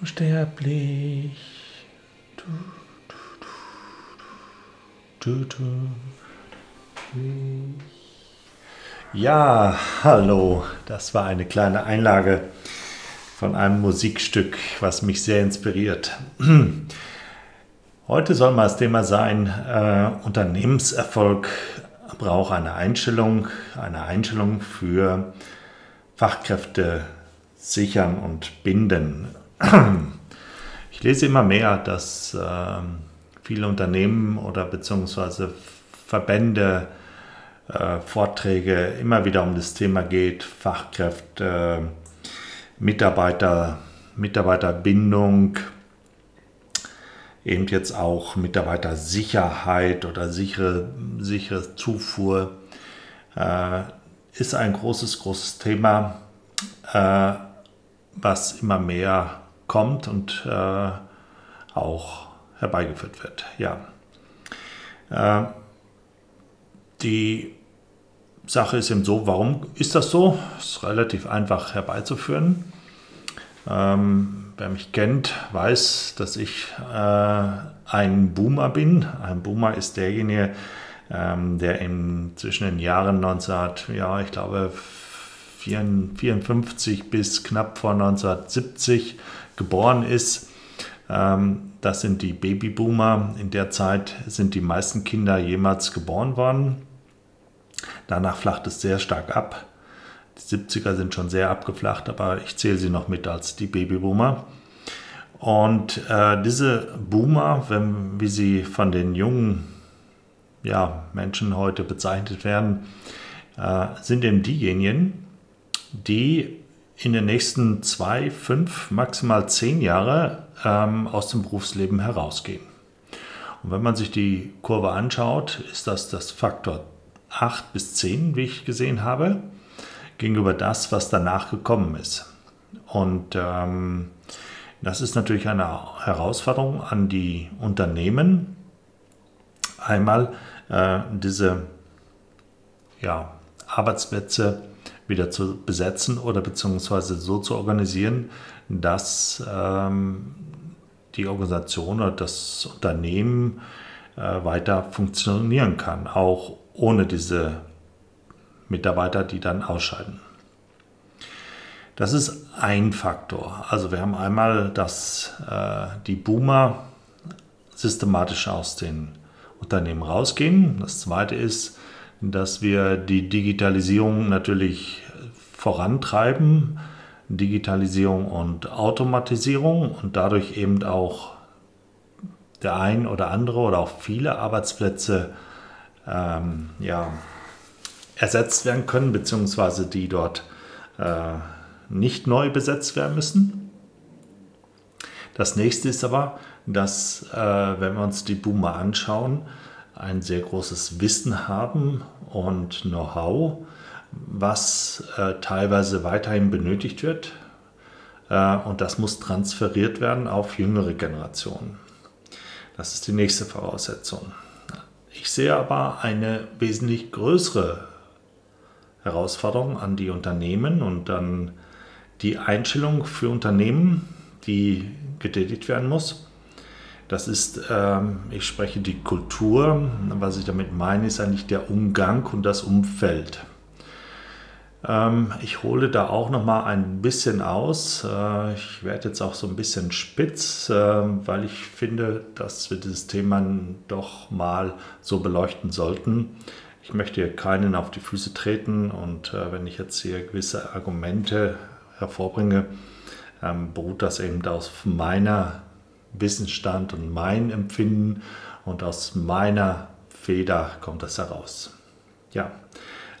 Unsterblich. Du, du, du. Ja, hallo. Das war eine kleine Einlage von einem Musikstück, was mich sehr inspiriert. Heute soll mal das Thema sein, äh, Unternehmenserfolg braucht eine Einstellung, eine Einstellung für Fachkräfte sichern und binden. Ich lese immer mehr, dass äh, viele Unternehmen oder beziehungsweise Verbände äh, Vorträge immer wieder um das Thema geht, Fachkräfte, Mitarbeiter, Mitarbeiterbindung, eben jetzt auch Mitarbeitersicherheit oder sichere, sichere Zufuhr äh, ist ein großes, großes Thema, äh, was immer mehr kommt und äh, auch herbeigeführt wird. Ja. Äh, die Sache ist eben so, warum ist das so? Ist relativ einfach herbeizuführen. Ähm, wer mich kennt, weiß, dass ich äh, ein Boomer bin. Ein Boomer ist derjenige, ähm, der in, zwischen den Jahren 19, ja, ich glaube 54 bis knapp vor 1970 geboren ist. Ähm, das sind die Babyboomer. In der Zeit sind die meisten Kinder jemals geboren worden. Danach flacht es sehr stark ab. Die 70er sind schon sehr abgeflacht, aber ich zähle sie noch mit als die Babyboomer. Und äh, diese Boomer, wenn, wie sie von den jungen ja, Menschen heute bezeichnet werden, äh, sind eben diejenigen, die in den nächsten zwei, fünf, maximal zehn Jahre ähm, aus dem Berufsleben herausgehen. Und wenn man sich die Kurve anschaut, ist das das Faktor 8 bis 10, wie ich gesehen habe, gegenüber das, was danach gekommen ist. Und ähm, das ist natürlich eine Herausforderung an die Unternehmen, einmal äh, diese ja, Arbeitsplätze wieder zu besetzen oder beziehungsweise so zu organisieren, dass ähm, die Organisation oder das Unternehmen äh, weiter funktionieren kann, auch ohne diese Mitarbeiter, die dann ausscheiden. Das ist ein Faktor. Also wir haben einmal, dass äh, die Boomer systematisch aus den Unternehmen rausgehen. Das zweite ist, dass wir die Digitalisierung natürlich vorantreiben. Digitalisierung und Automatisierung und dadurch eben auch der ein oder andere oder auch viele Arbeitsplätze ähm, ja, ersetzt werden können, beziehungsweise die dort äh, nicht neu besetzt werden müssen. Das nächste ist aber, dass, äh, wenn wir uns die Boomer anschauen, ein sehr großes Wissen haben und Know-how, was äh, teilweise weiterhin benötigt wird. Äh, und das muss transferiert werden auf jüngere Generationen. Das ist die nächste Voraussetzung. Ich sehe aber eine wesentlich größere Herausforderung an die Unternehmen und an die Einstellung für Unternehmen, die getätigt werden muss. Das ist, ähm, ich spreche die Kultur. Was ich damit meine, ist eigentlich der Umgang und das Umfeld. Ähm, ich hole da auch noch mal ein bisschen aus. Äh, ich werde jetzt auch so ein bisschen spitz, äh, weil ich finde, dass wir dieses Thema doch mal so beleuchten sollten. Ich möchte hier keinen auf die Füße treten und äh, wenn ich jetzt hier gewisse Argumente hervorbringe, ähm, beruht das eben aus meiner Wissensstand und mein Empfinden und aus meiner Feder kommt das heraus. Ja,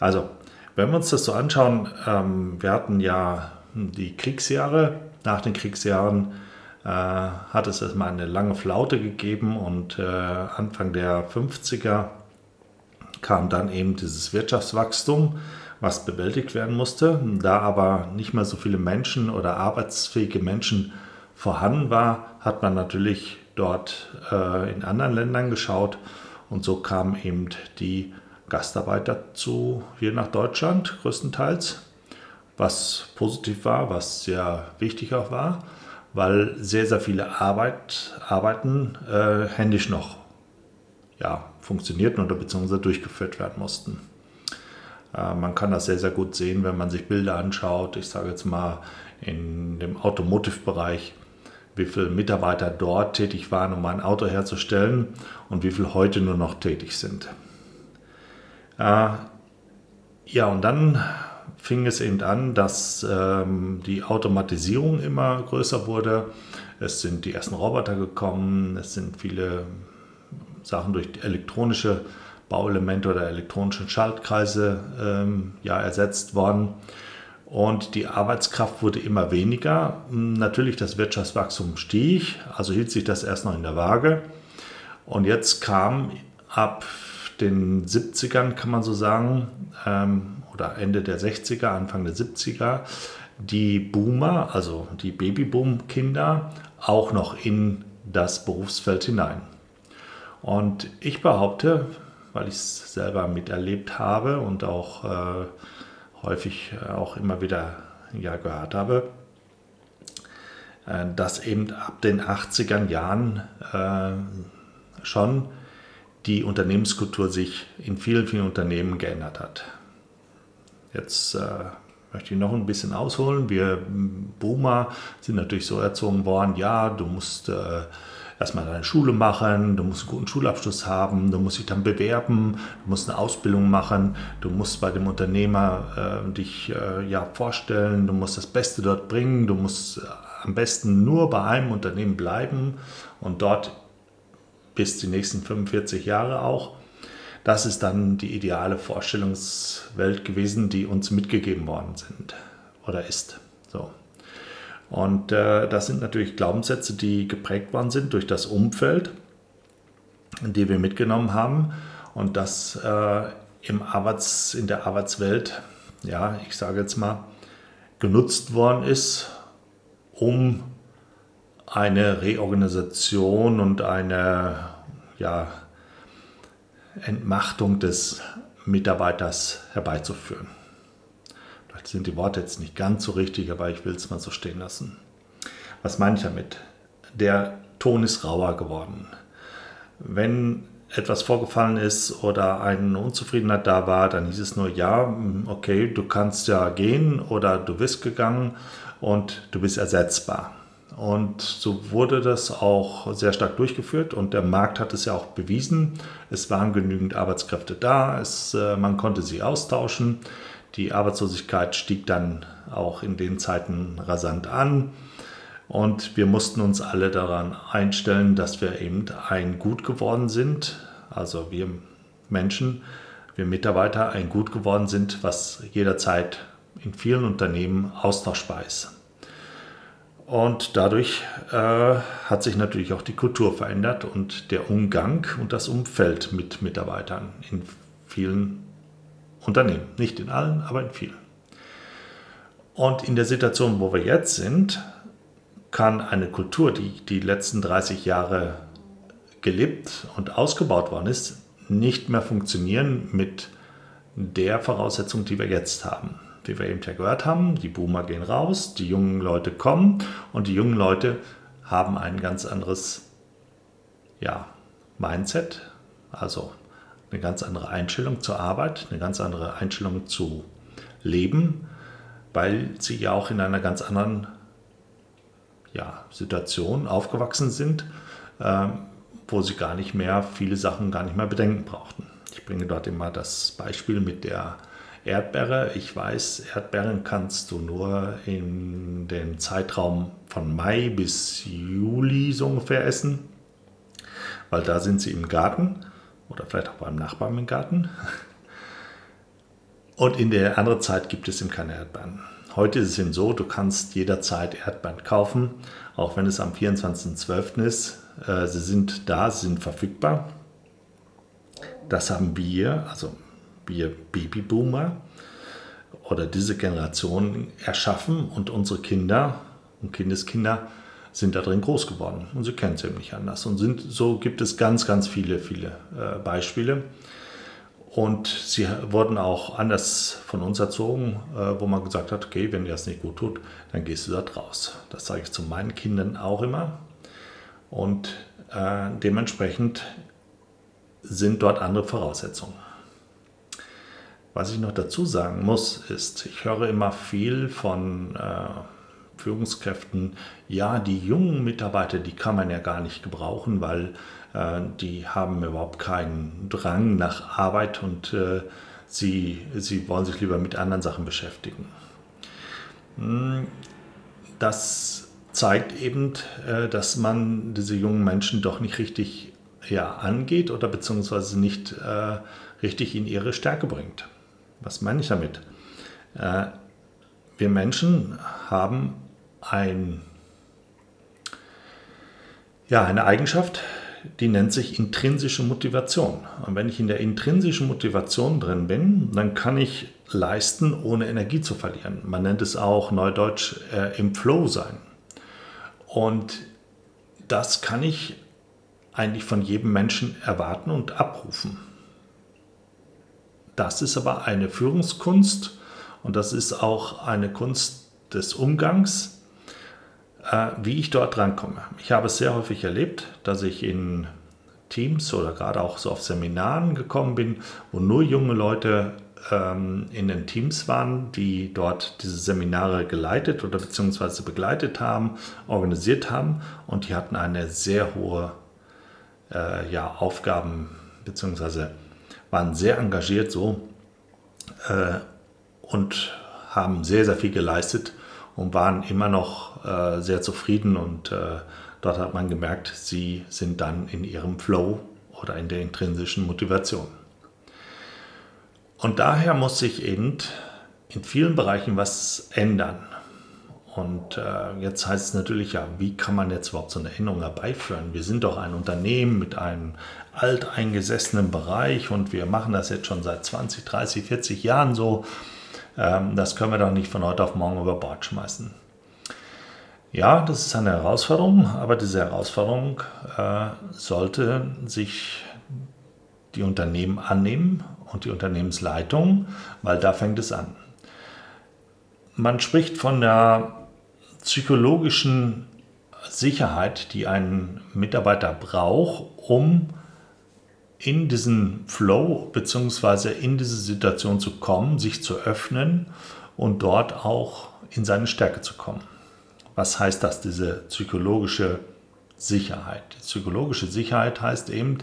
also wenn wir uns das so anschauen, ähm, wir hatten ja die Kriegsjahre, nach den Kriegsjahren äh, hat es erstmal eine lange Flaute gegeben und äh, Anfang der 50er kam dann eben dieses Wirtschaftswachstum, was bewältigt werden musste. Da aber nicht mehr so viele Menschen oder arbeitsfähige Menschen vorhanden war, hat man natürlich dort äh, in anderen Ländern geschaut und so kamen eben die Gastarbeiter zu hier nach Deutschland größtenteils, was positiv war, was sehr wichtig auch war, weil sehr, sehr viele Arbeit, Arbeiten äh, händisch noch ja, funktionierten oder beziehungsweise durchgeführt werden mussten. Äh, man kann das sehr, sehr gut sehen, wenn man sich Bilder anschaut. Ich sage jetzt mal in dem Automotive-Bereich, wie viele Mitarbeiter dort tätig waren, um ein Auto herzustellen und wie viele heute nur noch tätig sind. Äh, ja, und dann fing es eben an, dass ähm, die Automatisierung immer größer wurde. Es sind die ersten Roboter gekommen, es sind viele Sachen durch elektronische Bauelemente oder elektronischen Schaltkreise ähm, ja, ersetzt worden. Und die Arbeitskraft wurde immer weniger. Natürlich das Wirtschaftswachstum stieg, also hielt sich das erst noch in der Waage. Und jetzt kam ab den 70ern, kann man so sagen, ähm, oder Ende der 60er, Anfang der 70er, die Boomer, also die Babyboom-Kinder, auch noch in das Berufsfeld hinein. Und ich behaupte, weil ich es selber miterlebt habe und auch äh, häufig äh, auch immer wieder ja, gehört habe, äh, dass eben ab den 80er Jahren äh, schon die Unternehmenskultur sich in vielen, vielen Unternehmen geändert hat. Jetzt äh, möchte ich noch ein bisschen ausholen. Wir Boomer sind natürlich so erzogen worden, ja, du musst äh, erstmal deine Schule machen, du musst einen guten Schulabschluss haben, du musst dich dann bewerben, du musst eine Ausbildung machen, du musst bei dem Unternehmer äh, dich äh, ja, vorstellen, du musst das Beste dort bringen, du musst äh, am besten nur bei einem Unternehmen bleiben und dort bis die nächsten 45 Jahre auch. Das ist dann die ideale Vorstellungswelt gewesen, die uns mitgegeben worden sind oder ist. So. Und äh, das sind natürlich Glaubenssätze, die geprägt worden sind durch das Umfeld, die wir mitgenommen haben. Und das äh, im Arbeits-, in der Arbeitswelt, ja, ich sage jetzt mal, genutzt worden ist, um eine Reorganisation und eine ja, Entmachtung des Mitarbeiters herbeizuführen sind die Worte jetzt nicht ganz so richtig, aber ich will es mal so stehen lassen. Was meine ich damit? Der Ton ist rauer geworden. Wenn etwas vorgefallen ist oder eine Unzufriedenheit da war, dann hieß es nur, ja, okay, du kannst ja gehen oder du bist gegangen und du bist ersetzbar. Und so wurde das auch sehr stark durchgeführt und der Markt hat es ja auch bewiesen. Es waren genügend Arbeitskräfte da, es, äh, man konnte sie austauschen. Die Arbeitslosigkeit stieg dann auch in den Zeiten rasant an. Und wir mussten uns alle daran einstellen, dass wir eben ein Gut geworden sind, also wir Menschen, wir Mitarbeiter ein Gut geworden sind, was jederzeit in vielen Unternehmen austauschbar ist. Und dadurch äh, hat sich natürlich auch die Kultur verändert und der Umgang und das Umfeld mit Mitarbeitern in vielen Unternehmen. Nicht in allen, aber in vielen. Und in der Situation, wo wir jetzt sind, kann eine Kultur, die die letzten 30 Jahre gelebt und ausgebaut worden ist, nicht mehr funktionieren mit der Voraussetzung, die wir jetzt haben. Wie wir eben ja gehört haben, die Boomer gehen raus, die jungen Leute kommen und die jungen Leute haben ein ganz anderes ja, Mindset, also eine ganz andere Einstellung zur Arbeit, eine ganz andere Einstellung zu Leben, weil sie ja auch in einer ganz anderen ja, Situation aufgewachsen sind, äh, wo sie gar nicht mehr viele Sachen gar nicht mehr bedenken brauchten. Ich bringe dort immer das Beispiel mit der Erdbeere. Ich weiß, Erdbeeren kannst du nur in den Zeitraum von Mai bis Juli so ungefähr essen, weil da sind sie im Garten oder vielleicht auch beim Nachbarn im Garten. Und in der anderen Zeit gibt es eben keine Erdbeeren. Heute ist es eben so, du kannst jederzeit Erdbeeren kaufen, auch wenn es am 24.12. ist. Äh, sie sind da, sie sind verfügbar. Das haben wir, also wir Babyboomer oder diese Generation erschaffen und unsere Kinder und Kindeskinder sind da drin groß geworden und sie kennen es eben nicht anders. Und sind, so gibt es ganz, ganz viele, viele äh, Beispiele. Und sie wurden auch anders von uns erzogen, äh, wo man gesagt hat, okay, wenn dir das nicht gut tut, dann gehst du dort raus. Das sage ich zu meinen Kindern auch immer. Und äh, dementsprechend sind dort andere Voraussetzungen. Was ich noch dazu sagen muss, ist, ich höre immer viel von äh, Führungskräften, ja, die jungen Mitarbeiter, die kann man ja gar nicht gebrauchen, weil äh, die haben überhaupt keinen Drang nach Arbeit und äh, sie, sie wollen sich lieber mit anderen Sachen beschäftigen. Hm, das zeigt eben, äh, dass man diese jungen Menschen doch nicht richtig ja, angeht oder beziehungsweise nicht äh, richtig in ihre Stärke bringt. Was meine ich damit? Äh, wir Menschen haben ein, ja, eine Eigenschaft, die nennt sich intrinsische Motivation. Und wenn ich in der intrinsischen Motivation drin bin, dann kann ich leisten, ohne Energie zu verlieren. Man nennt es auch neudeutsch äh, im Flow sein. Und das kann ich eigentlich von jedem Menschen erwarten und abrufen. Das ist aber eine Führungskunst und das ist auch eine Kunst des Umgangs wie ich dort rankomme. Ich habe es sehr häufig erlebt, dass ich in Teams oder gerade auch so auf Seminaren gekommen bin, wo nur junge Leute ähm, in den Teams waren, die dort diese Seminare geleitet oder beziehungsweise begleitet haben, organisiert haben und die hatten eine sehr hohe äh, ja, Aufgaben beziehungsweise waren sehr engagiert so äh, und haben sehr, sehr viel geleistet und waren immer noch äh, sehr zufrieden und äh, dort hat man gemerkt, sie sind dann in ihrem Flow oder in der intrinsischen Motivation. Und daher muss sich eben in vielen Bereichen was ändern. Und äh, jetzt heißt es natürlich ja, wie kann man jetzt überhaupt so eine Änderung herbeiführen? Wir sind doch ein Unternehmen mit einem alteingesessenen Bereich und wir machen das jetzt schon seit 20, 30, 40 Jahren so. Ähm, das können wir doch nicht von heute auf morgen über Bord schmeißen. Ja, das ist eine Herausforderung, aber diese Herausforderung äh, sollte sich die Unternehmen annehmen und die Unternehmensleitung, weil da fängt es an. Man spricht von der psychologischen Sicherheit, die ein Mitarbeiter braucht, um in diesen Flow bzw. in diese Situation zu kommen, sich zu öffnen und dort auch in seine Stärke zu kommen. Was heißt das, diese psychologische Sicherheit? Die psychologische Sicherheit heißt eben,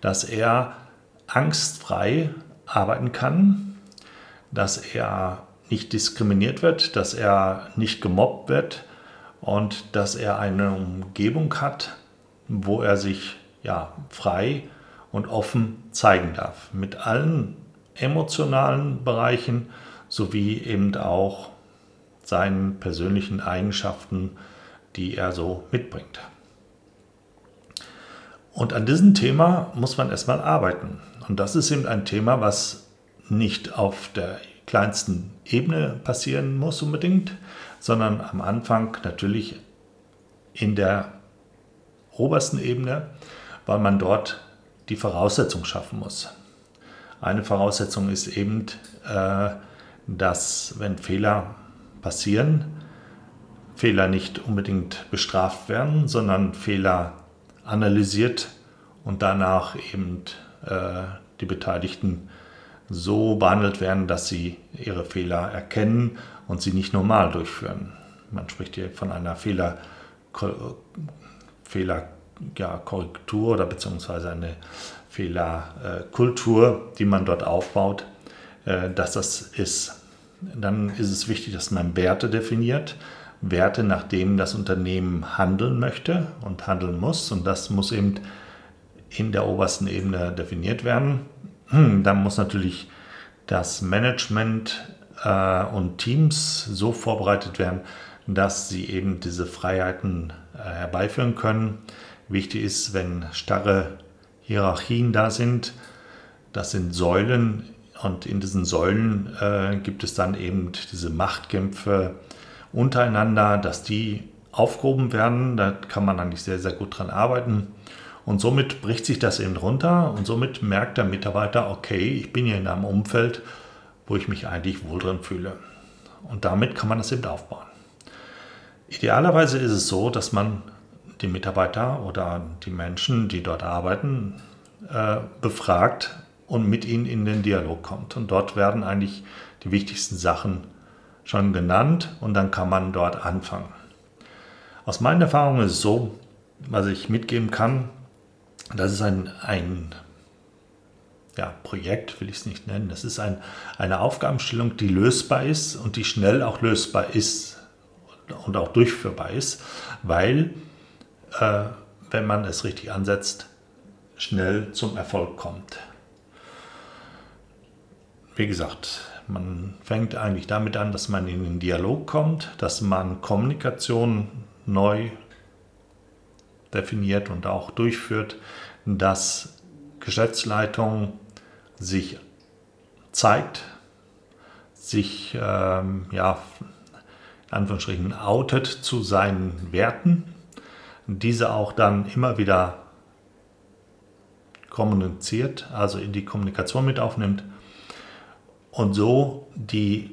dass er angstfrei arbeiten kann, dass er nicht diskriminiert wird, dass er nicht gemobbt wird und dass er eine Umgebung hat, wo er sich ja, frei und offen zeigen darf. Mit allen emotionalen Bereichen sowie eben auch seinen persönlichen Eigenschaften, die er so mitbringt. Und an diesem Thema muss man erstmal arbeiten. Und das ist eben ein Thema, was nicht auf der kleinsten Ebene passieren muss unbedingt, sondern am Anfang natürlich in der obersten Ebene, weil man dort die Voraussetzung schaffen muss. Eine Voraussetzung ist eben, äh, dass wenn Fehler passieren, Fehler nicht unbedingt bestraft werden, sondern Fehler analysiert und danach eben äh, die Beteiligten so behandelt werden, dass sie ihre Fehler erkennen und sie nicht normal durchführen. Man spricht hier von einer Fehler, Fehler ja, Korrektur oder beziehungsweise eine Fehlerkultur, die man dort aufbaut, äh, dass das ist. Dann ist es wichtig, dass man Werte definiert. Werte, nach denen das Unternehmen handeln möchte und handeln muss. Und das muss eben in der obersten Ebene definiert werden. Hm, dann muss natürlich das Management äh, und Teams so vorbereitet werden, dass sie eben diese Freiheiten äh, herbeiführen können. Wichtig ist, wenn starre Hierarchien da sind, das sind Säulen und in diesen Säulen äh, gibt es dann eben diese Machtkämpfe untereinander, dass die aufgehoben werden. Da kann man eigentlich sehr, sehr gut dran arbeiten. Und somit bricht sich das eben runter und somit merkt der Mitarbeiter, okay, ich bin hier in einem Umfeld, wo ich mich eigentlich wohl drin fühle. Und damit kann man das eben aufbauen. Idealerweise ist es so, dass man die Mitarbeiter oder die Menschen, die dort arbeiten, äh, befragt und mit ihnen in den Dialog kommt. Und dort werden eigentlich die wichtigsten Sachen schon genannt und dann kann man dort anfangen. Aus meinen Erfahrungen ist es so, was ich mitgeben kann, das ist ein, ein ja, Projekt, will ich es nicht nennen. Das ist ein, eine Aufgabenstellung, die lösbar ist und die schnell auch lösbar ist und auch durchführbar ist, weil, äh, wenn man es richtig ansetzt, schnell zum Erfolg kommt. Wie gesagt, man fängt eigentlich damit an, dass man in den Dialog kommt, dass man Kommunikation neu definiert und auch durchführt, dass Geschäftsleitung sich zeigt, sich ähm, ja, in Anführungsstrichen outet zu seinen Werten, diese auch dann immer wieder kommuniziert, also in die Kommunikation mit aufnimmt und so die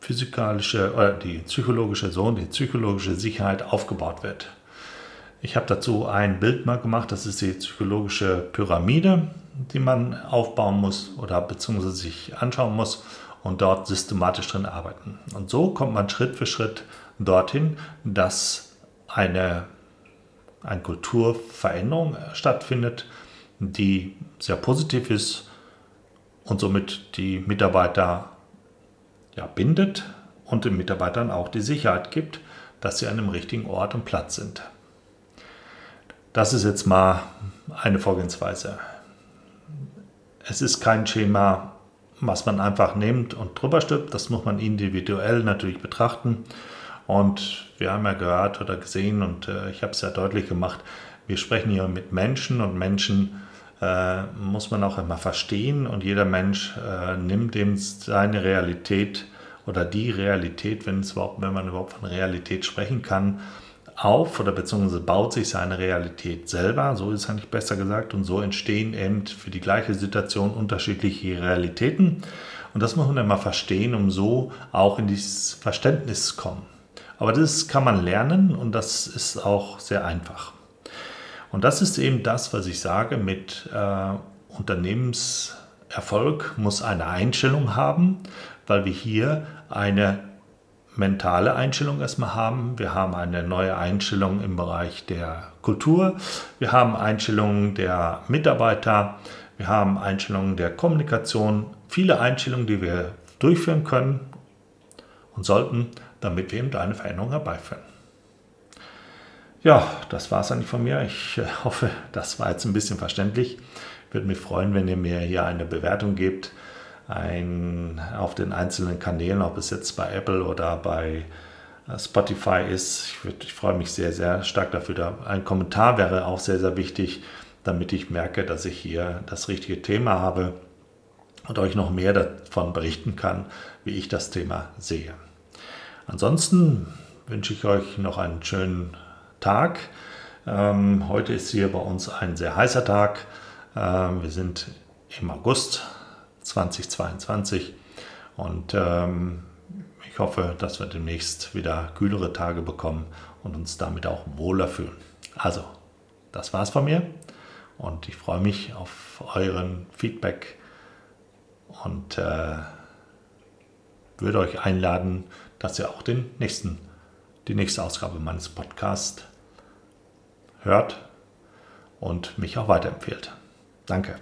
physikalische oder die psychologische so die psychologische Sicherheit aufgebaut wird. Ich habe dazu ein Bild mal gemacht, das ist die psychologische Pyramide, die man aufbauen muss oder beziehungsweise sich anschauen muss und dort systematisch drin arbeiten. Und so kommt man Schritt für Schritt dorthin, dass eine, eine Kulturveränderung stattfindet, die sehr positiv ist und somit die Mitarbeiter ja, bindet und den Mitarbeitern auch die Sicherheit gibt, dass sie an dem richtigen Ort und Platz sind. Das ist jetzt mal eine Vorgehensweise. Es ist kein Schema, was man einfach nimmt und drüber stülpt. Das muss man individuell natürlich betrachten. Und wir haben ja gehört oder gesehen, und äh, ich habe es ja deutlich gemacht, wir sprechen hier mit Menschen und Menschen äh, muss man auch immer verstehen und jeder Mensch äh, nimmt eben seine Realität oder die Realität, wenn, es überhaupt, wenn man überhaupt von Realität sprechen kann, auf oder beziehungsweise baut sich seine Realität selber, so ist eigentlich besser gesagt, und so entstehen eben für die gleiche Situation unterschiedliche Realitäten. Und das muss man immer verstehen, um so auch in dieses Verständnis zu kommen. Aber das kann man lernen und das ist auch sehr einfach. Und das ist eben das, was ich sage mit äh, Unternehmenserfolg muss eine Einstellung haben, weil wir hier eine mentale Einstellung erstmal haben. Wir haben eine neue Einstellung im Bereich der Kultur. Wir haben Einstellungen der Mitarbeiter. Wir haben Einstellungen der Kommunikation. Viele Einstellungen, die wir durchführen können und sollten, damit wir eben eine Veränderung herbeiführen. Ja, das war es eigentlich von mir. Ich äh, hoffe, das war jetzt ein bisschen verständlich. Ich würde mich freuen, wenn ihr mir hier eine Bewertung gebt ein, auf den einzelnen Kanälen, ob es jetzt bei Apple oder bei äh, Spotify ist. Ich, würd, ich freue mich sehr, sehr stark dafür. Ein Kommentar wäre auch sehr, sehr wichtig, damit ich merke, dass ich hier das richtige Thema habe und euch noch mehr davon berichten kann, wie ich das Thema sehe. Ansonsten wünsche ich euch noch einen schönen Tag. Ähm, heute ist hier bei uns ein sehr heißer Tag. Ähm, wir sind im August 2022 und ähm, ich hoffe, dass wir demnächst wieder kühlere Tage bekommen und uns damit auch wohler fühlen. Also, das war's von mir und ich freue mich auf euren Feedback und äh, würde euch einladen, dass ihr auch den nächsten, die nächste Ausgabe meines Podcasts hört und mich auch weiterempfehlt. Danke.